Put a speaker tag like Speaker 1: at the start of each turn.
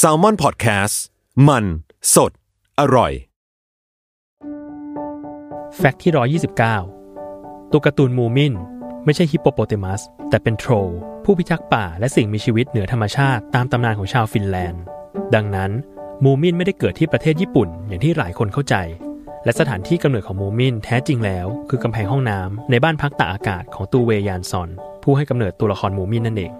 Speaker 1: s a l ม o n PODCAST มัน สด อร่อย
Speaker 2: แฟกต์ที่ 129 ตัวการ์ตูนมูมิน ไม่ใช่ฮิปโปโปเตมัส แต่เป็นโทรผู้พิทักษ์ป่าและสิ่งมีชีวิตเหนือธรรมชาติตามตำนานของชาวฟินแลนด์ ดังนั้น มูมินไม่ได้เกิดที่ประเทศญี่ปุ่นอย่างที่หลายคนเข้าใจ และสถานที่กำเนิดของมูมินแท้จริงแล้ว คือกำแพงห้องน้ำในบ้านพักตากอากาศของตูเวยานซอน ผู้ให้กำเนิดตัวละครมูมินนั่นเอง